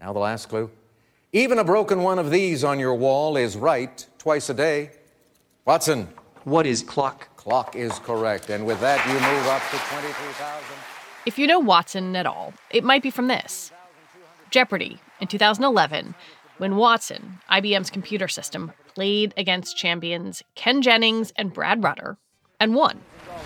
Now, the last clue. Even a broken one of these on your wall is right twice a day. Watson. What is clock? Clock is correct. And with that, you move up to 23,000. If you know Watson at all, it might be from this Jeopardy in 2011, when Watson, IBM's computer system, played against champions Ken Jennings and Brad Rutter and won.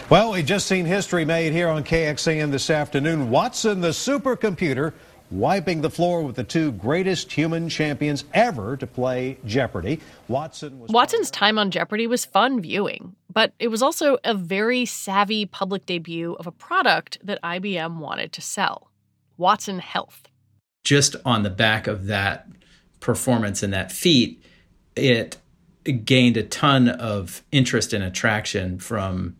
Well, we just seen history made here on KXAN this afternoon. Watson, the supercomputer, wiping the floor with the two greatest human champions ever to play Jeopardy. Watson was Watson's time on Jeopardy was fun viewing, but it was also a very savvy public debut of a product that IBM wanted to sell Watson Health. Just on the back of that performance and that feat, it gained a ton of interest and attraction from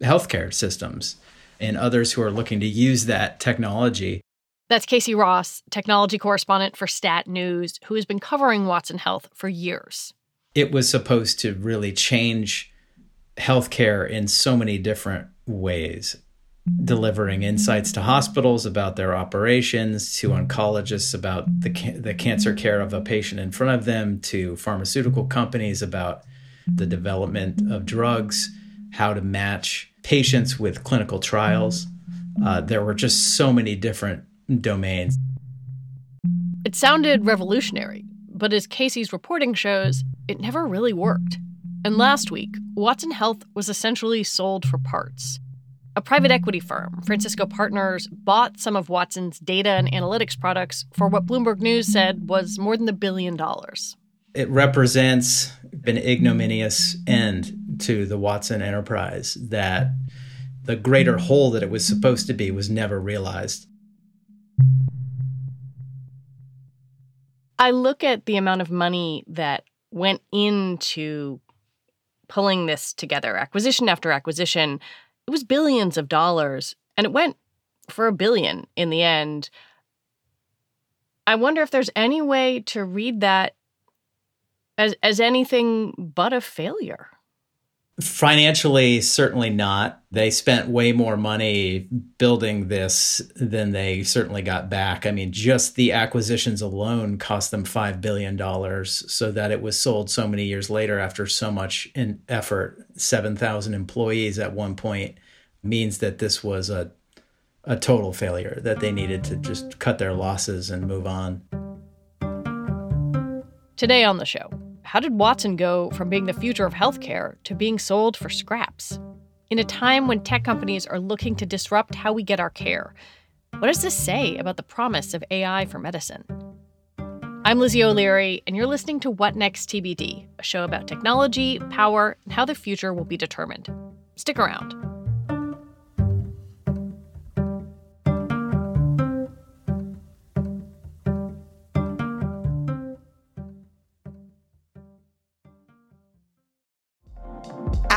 healthcare systems and others who are looking to use that technology. That's Casey Ross, technology correspondent for Stat News, who has been covering Watson Health for years. It was supposed to really change healthcare in so many different ways, delivering insights to hospitals about their operations, to oncologists about the, ca- the cancer care of a patient in front of them, to pharmaceutical companies about the development of drugs, how to match patients with clinical trials. Uh, there were just so many different domains. It sounded revolutionary, but as Casey's reporting shows, it never really worked. And last week, Watson Health was essentially sold for parts. A private equity firm, Francisco Partners, bought some of Watson's data and analytics products for what Bloomberg News said was more than a billion dollars. It represents an ignominious end to the Watson enterprise that the greater whole that it was supposed to be was never realized. I look at the amount of money that went into pulling this together, acquisition after acquisition. It was billions of dollars, and it went for a billion in the end. I wonder if there's any way to read that as as anything but a failure. Financially, certainly not. They spent way more money building this than they certainly got back. I mean, just the acquisitions alone cost them $5 billion so that it was sold so many years later after so much in effort. 7,000 employees at one point means that this was a, a total failure, that they needed to just cut their losses and move on. Today on the show, how did Watson go from being the future of healthcare to being sold for scraps? In a time when tech companies are looking to disrupt how we get our care, what does this say about the promise of AI for medicine? I'm Lizzie O'Leary, and you're listening to What Next TBD, a show about technology, power, and how the future will be determined. Stick around.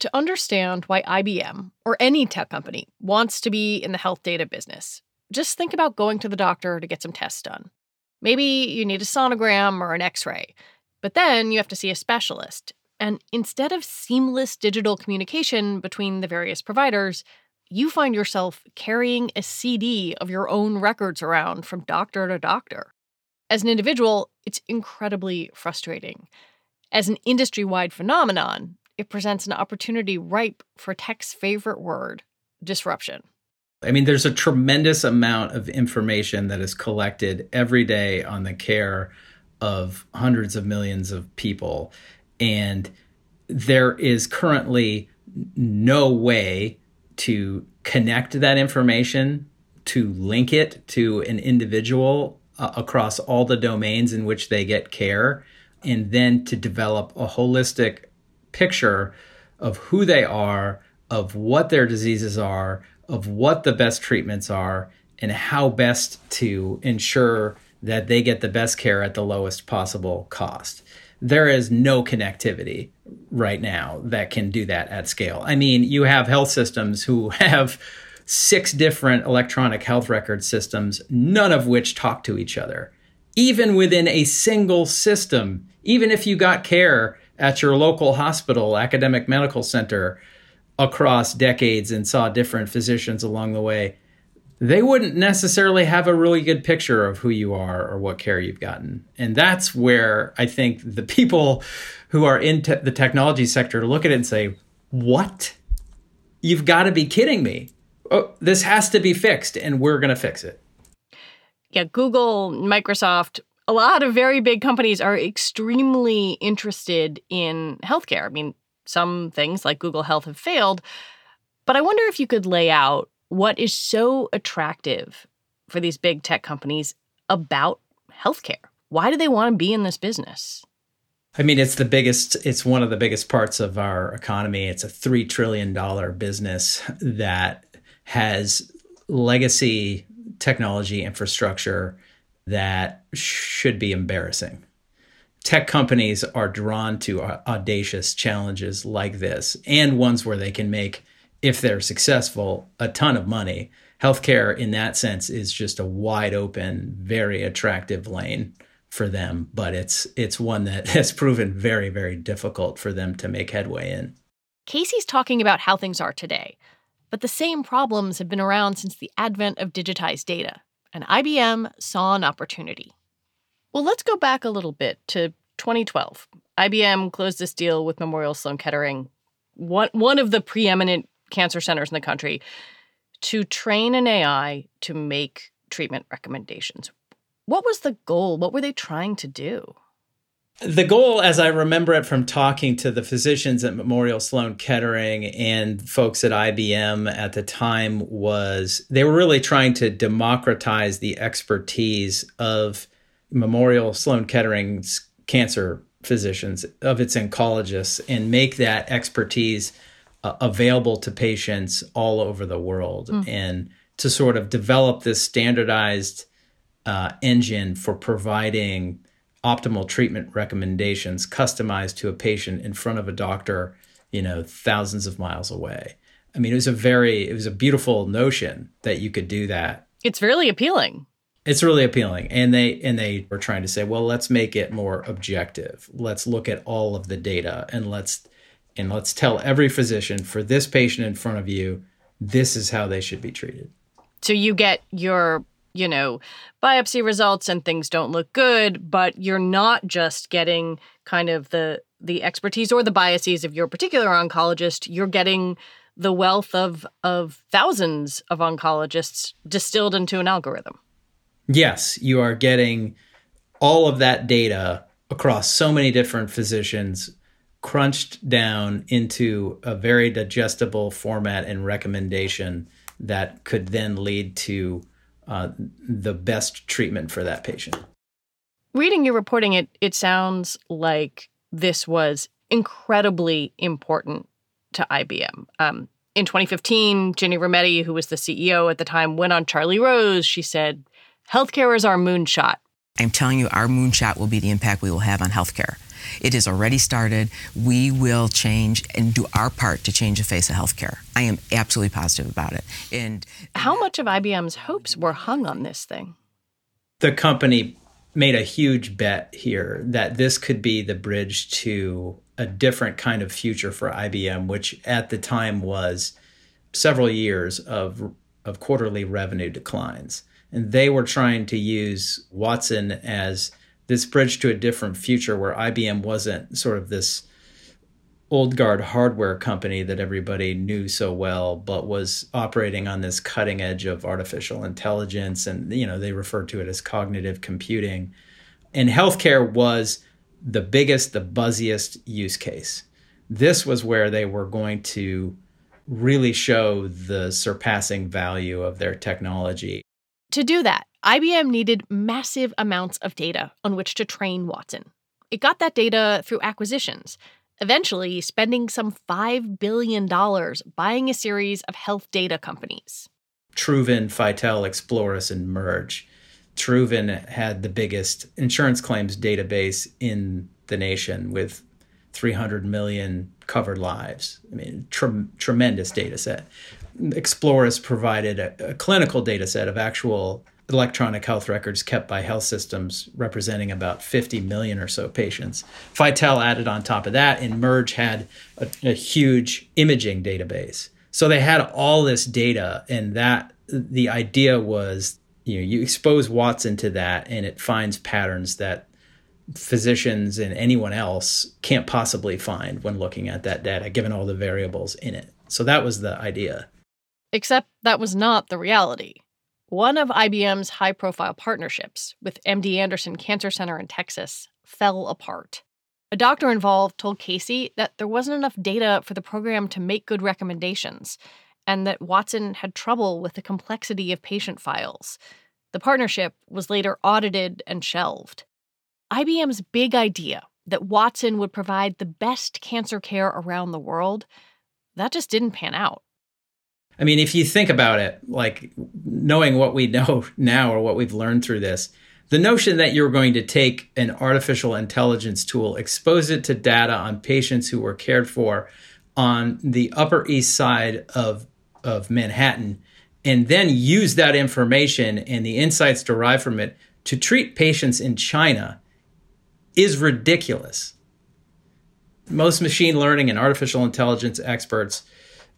To understand why IBM or any tech company wants to be in the health data business, just think about going to the doctor to get some tests done. Maybe you need a sonogram or an x ray, but then you have to see a specialist. And instead of seamless digital communication between the various providers, you find yourself carrying a CD of your own records around from doctor to doctor. As an individual, it's incredibly frustrating. As an industry wide phenomenon, it presents an opportunity ripe for tech's favorite word disruption. I mean, there's a tremendous amount of information that is collected every day on the care of hundreds of millions of people. And there is currently no way to connect that information, to link it to an individual uh, across all the domains in which they get care, and then to develop a holistic picture of who they are, of what their diseases are, of what the best treatments are, and how best to ensure that they get the best care at the lowest possible cost. There is no connectivity right now that can do that at scale. I mean, you have health systems who have six different electronic health record systems, none of which talk to each other. Even within a single system, even if you got care at your local hospital, academic medical center across decades and saw different physicians along the way, they wouldn't necessarily have a really good picture of who you are or what care you've gotten. And that's where I think the people who are in te- the technology sector look at it and say, What? You've got to be kidding me. Oh, this has to be fixed, and we're going to fix it. Yeah, Google, Microsoft, a lot of very big companies are extremely interested in healthcare. I mean, some things like Google Health have failed, but I wonder if you could lay out what is so attractive for these big tech companies about healthcare. Why do they want to be in this business? I mean, it's the biggest, it's one of the biggest parts of our economy. It's a $3 trillion business that has legacy technology infrastructure that should be embarrassing. Tech companies are drawn to audacious challenges like this and ones where they can make, if they're successful, a ton of money. Healthcare, in that sense, is just a wide open, very attractive lane for them, but it's it's one that has proven very, very difficult for them to make headway in. Casey's talking about how things are today, but the same problems have been around since the advent of digitized data and IBM saw an opportunity. Well, let's go back a little bit to 2012. IBM closed this deal with Memorial Sloan Kettering, one, one of the preeminent cancer centers in the country, to train an AI to make treatment recommendations. What was the goal? What were they trying to do? The goal, as I remember it from talking to the physicians at Memorial Sloan Kettering and folks at IBM at the time, was they were really trying to democratize the expertise of Memorial Sloan Kettering's cancer physicians, of its oncologists, and make that expertise uh, available to patients all over the world mm. and to sort of develop this standardized uh, engine for providing optimal treatment recommendations customized to a patient in front of a doctor, you know, thousands of miles away. I mean, it was a very, it was a beautiful notion that you could do that. It's really appealing. It's really appealing. And they and they were trying to say, well, let's make it more objective. Let's look at all of the data and let's and let's tell every physician for this patient in front of you, this is how they should be treated. So you get your you know, biopsy results and things don't look good, but you're not just getting kind of the the expertise or the biases of your particular oncologist, you're getting the wealth of of thousands of oncologists distilled into an algorithm. Yes, you are getting all of that data across so many different physicians crunched down into a very digestible format and recommendation that could then lead to uh, the best treatment for that patient. Reading your reporting, it it sounds like this was incredibly important to IBM. Um, in 2015, Ginny Rometty, who was the CEO at the time, went on Charlie Rose. She said, "Healthcare is our moonshot." I'm telling you, our moonshot will be the impact we will have on healthcare. It has already started. We will change and do our part to change the face of healthcare. I am absolutely positive about it. And how much of IBM's hopes were hung on this thing? The company made a huge bet here that this could be the bridge to a different kind of future for IBM, which at the time was several years of of quarterly revenue declines. And they were trying to use Watson as this bridge to a different future where IBM wasn't sort of this old guard hardware company that everybody knew so well, but was operating on this cutting edge of artificial intelligence. And, you know, they referred to it as cognitive computing. And healthcare was the biggest, the buzziest use case. This was where they were going to really show the surpassing value of their technology. To do that, IBM needed massive amounts of data on which to train Watson. It got that data through acquisitions eventually spending some $5 billion buying a series of health data companies. Truven, Phytel, Explorys, and Merge. Truven had the biggest insurance claims database in the nation with 300 million covered lives. I mean, tre- tremendous data set. Explorys provided a, a clinical data set of actual electronic health records kept by health systems representing about 50 million or so patients. Phytel added on top of that, and Merge had a, a, huge imaging database. So they had all this data, and that the idea was you know you expose Watson to that, and it finds patterns that physicians and anyone else can't possibly find when looking at that data, given all the variables in it. So that was the idea. Except that was not the reality. One of IBM's high profile partnerships with MD Anderson Cancer Center in Texas fell apart. A doctor involved told Casey that there wasn't enough data for the program to make good recommendations, and that Watson had trouble with the complexity of patient files. The partnership was later audited and shelved. IBM's big idea that Watson would provide the best cancer care around the world, that just didn't pan out. I mean, if you think about it, like knowing what we know now or what we've learned through this, the notion that you're going to take an artificial intelligence tool, expose it to data on patients who were cared for on the Upper East Side of, of Manhattan, and then use that information and the insights derived from it to treat patients in China is ridiculous. Most machine learning and artificial intelligence experts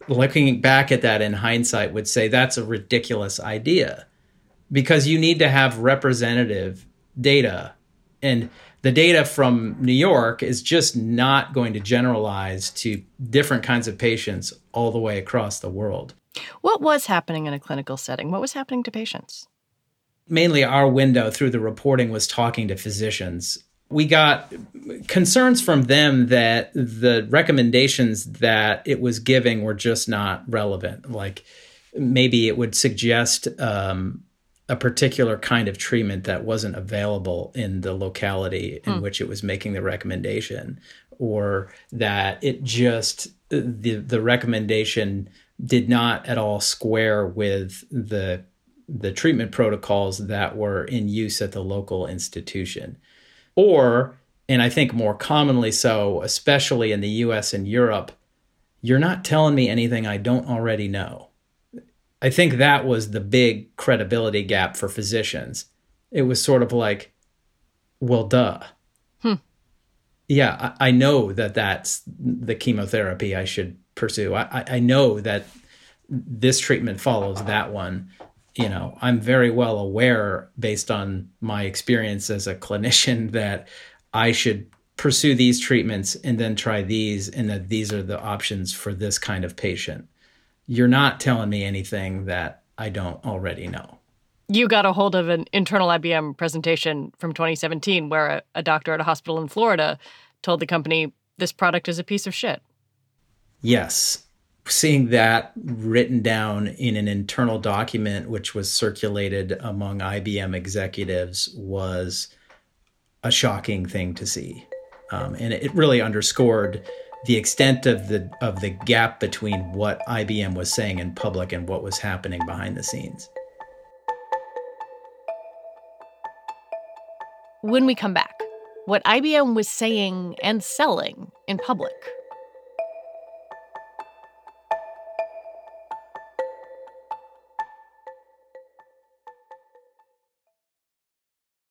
looking back at that in hindsight would say that's a ridiculous idea because you need to have representative data and the data from New York is just not going to generalize to different kinds of patients all the way across the world. What was happening in a clinical setting? What was happening to patients? Mainly, our window through the reporting was talking to physicians we got concerns from them that the recommendations that it was giving were just not relevant. Like maybe it would suggest um, a particular kind of treatment that wasn't available in the locality in hmm. which it was making the recommendation, or that it just the the recommendation did not at all square with the the treatment protocols that were in use at the local institution. Or, and I think more commonly so, especially in the US and Europe, you're not telling me anything I don't already know. I think that was the big credibility gap for physicians. It was sort of like, well, duh. Hmm. Yeah, I, I, know that that's the chemotherapy I should pursue. I, I know that this treatment follows that one you know, I'm very well aware based on my experience as a clinician that I should pursue these treatments and then try these and that these are the options for this kind of patient. You're not telling me anything that I don't already know. You got a hold of an internal IBM presentation from 2017 where a, a doctor at a hospital in Florida told the company this product is a piece of shit. Yes seeing that written down in an internal document which was circulated among IBM executives was a shocking thing to see. Um, and it really underscored the extent of the of the gap between what IBM was saying in public and what was happening behind the scenes. When we come back, what IBM was saying and selling in public.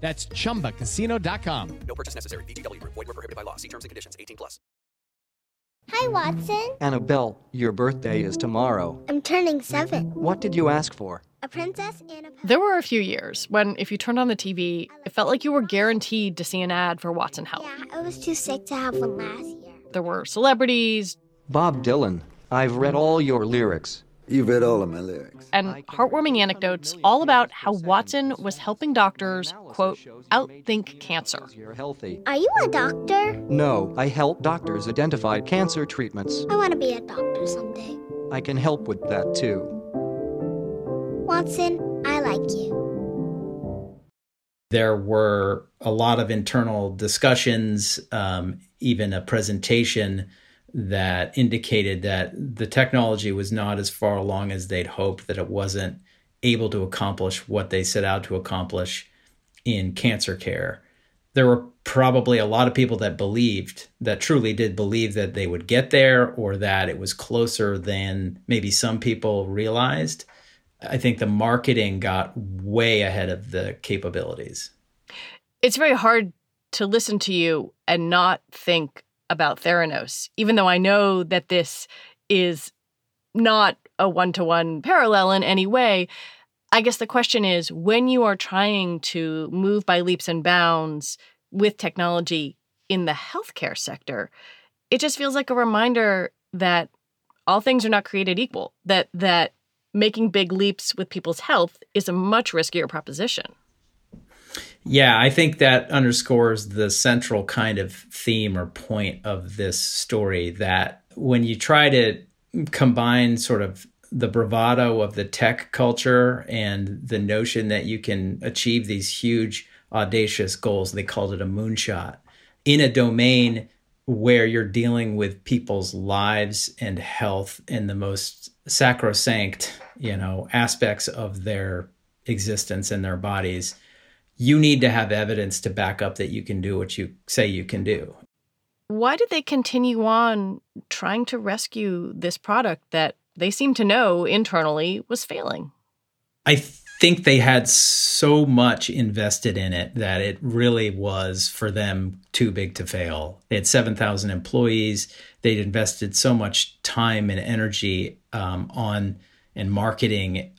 That's chumbacasino.com. No purchase necessary. VGW Group. Void were prohibited by law. See terms and conditions. 18 plus. Hi, Watson. Annabelle, your birthday is tomorrow. I'm turning seven. What did you ask for? A princess and a. There were a few years when, if you turned on the TV, it felt like you were guaranteed to see an ad for Watson Health. Yeah, I was too sick to have one last year. There were celebrities Bob Dylan. I've read all your lyrics. You've read all of my lyrics. and heartwarming anecdotes all about how Watson was helping doctors, quote, outthink cancer. You're healthy. Are you a doctor? No, I help doctors identify cancer treatments. I want to be a doctor someday. I can help with that too. Watson, I like you. there were a lot of internal discussions, um, even a presentation that indicated that the technology was not as far along as they'd hoped, that it wasn't able to accomplish what they set out to accomplish in cancer care. There were probably a lot of people that believed, that truly did believe that they would get there or that it was closer than maybe some people realized. I think the marketing got way ahead of the capabilities. It's very hard to listen to you and not think about Theranos, even though I know that this is not a one to one parallel in any way. I guess the question is when you are trying to move by leaps and bounds with technology in the healthcare sector, it just feels like a reminder that all things are not created equal, that that making big leaps with people's health is a much riskier proposition. Yeah, I think that underscores the central kind of theme or point of this story that when you try to combine sort of the bravado of the tech culture and the notion that you can achieve these huge, audacious goals, they called it a moonshot, in a domain where you're dealing with people's lives and health and the most sacrosanct, you know, aspects of their existence and their bodies you need to have evidence to back up that you can do what you say you can do. Why did they continue on trying to rescue this product that they seem to know internally was failing? I think they had so much invested in it that it really was for them too big to fail. They had 7,000 employees. They'd invested so much time and energy um, on and marketing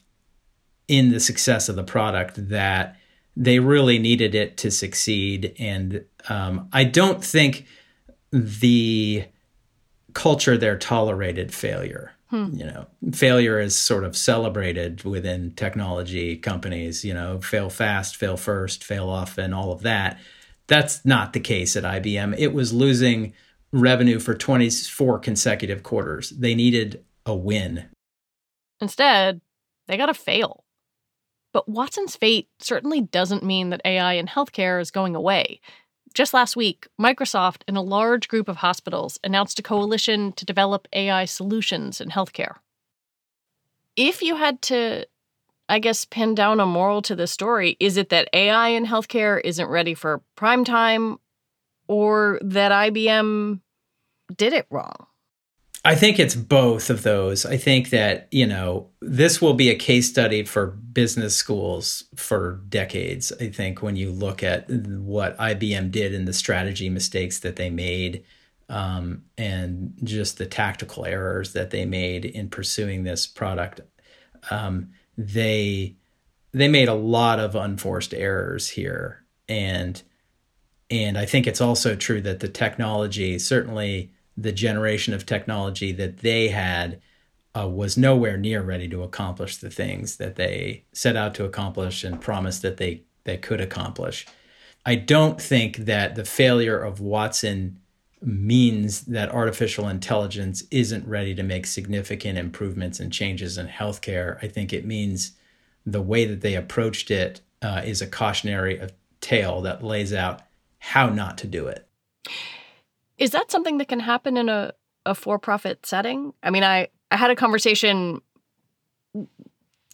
in the success of the product that they really needed it to succeed. And um, I don't think the culture there tolerated failure. Hmm. You know, failure is sort of celebrated within technology companies, you know, fail fast, fail first, fail often, all of that. That's not the case at IBM. It was losing revenue for 24 consecutive quarters. They needed a win. Instead, they got to fail. But Watson's fate certainly doesn't mean that AI in healthcare is going away. Just last week, Microsoft and a large group of hospitals announced a coalition to develop AI solutions in healthcare. If you had to, I guess, pin down a moral to this story, is it that AI in healthcare isn't ready for prime time or that IBM did it wrong? I think it's both of those. I think that, you know, this will be a case study for business schools for decades. I think when you look at what IBM did and the strategy mistakes that they made, um, and just the tactical errors that they made in pursuing this product, um, they they made a lot of unforced errors here, and and I think it's also true that the technology certainly the generation of technology that they had uh, was nowhere near ready to accomplish the things that they set out to accomplish and promised that they they could accomplish. I don't think that the failure of Watson means that artificial intelligence isn't ready to make significant improvements and changes in healthcare. I think it means the way that they approached it uh, is a cautionary tale that lays out how not to do it Is that something that can happen in a, a for profit setting? I mean, I, I had a conversation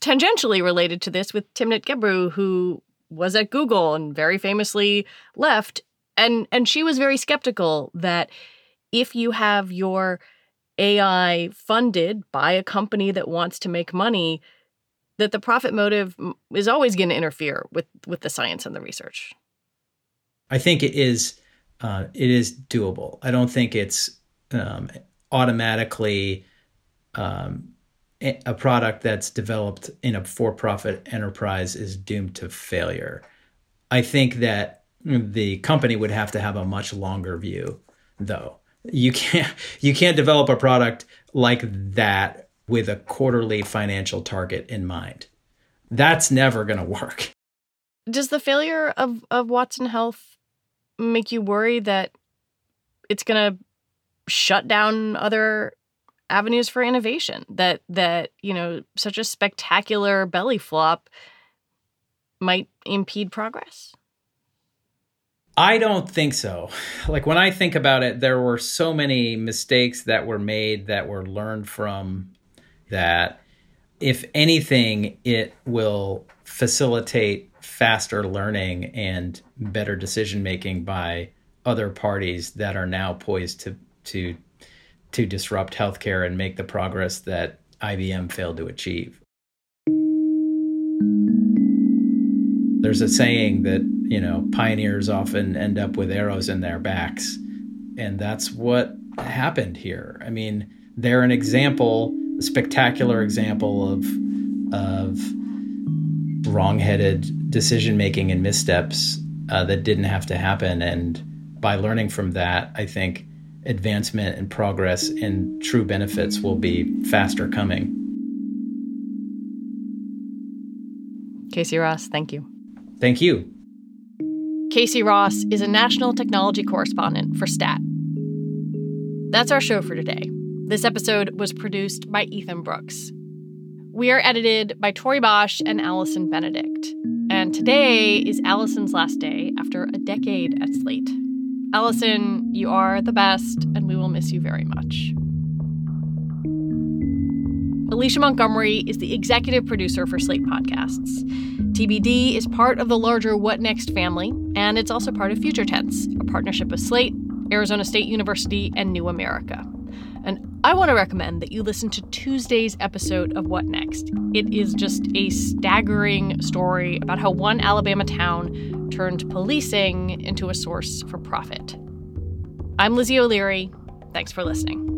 tangentially related to this with Timnit Gebru, who was at Google and very famously left. And, and she was very skeptical that if you have your AI funded by a company that wants to make money, that the profit motive is always going to interfere with with the science and the research. I think it is uh, it is doable. I don't think it's um, automatically um, a product that's developed in a for-profit enterprise is doomed to failure. I think that the company would have to have a much longer view, though. You can't you can't develop a product like that with a quarterly financial target in mind. That's never going to work. Does the failure of of Watson Health make you worry that it's going to shut down other avenues for innovation that that you know such a spectacular belly flop might impede progress I don't think so. Like when I think about it, there were so many mistakes that were made that were learned from that if anything, it will facilitate faster learning and better decision making by other parties that are now poised to to to disrupt healthcare and make the progress that IBM failed to achieve. There's a saying that, you know, pioneers often end up with arrows in their backs. And that's what happened here. I mean, they're an example, a spectacular example of of wrong-headed decision making and missteps uh, that didn't have to happen. And by learning from that, I think advancement and progress and true benefits will be faster coming. Casey Ross, thank you. Thank you. Casey Ross is a national technology correspondent for STAT. That's our show for today. This episode was produced by Ethan Brooks. We are edited by Tori Bosch and Allison Benedikt. And today is Allison's last day after a decade at Slate. Allison, you are the best, and we will miss you very much. Alicia Montgomery is the executive producer for Slate Podcasts. TBD is part of the larger What Next family, and it's also part of Future Tense, a partnership of Slate, Arizona State University, and New America. I want to recommend that you listen to Tuesday's episode of What Next. It is just a staggering story about how one Alabama town turned policing into a source for profit. I'm Lizzie O'Leary. Thanks for listening.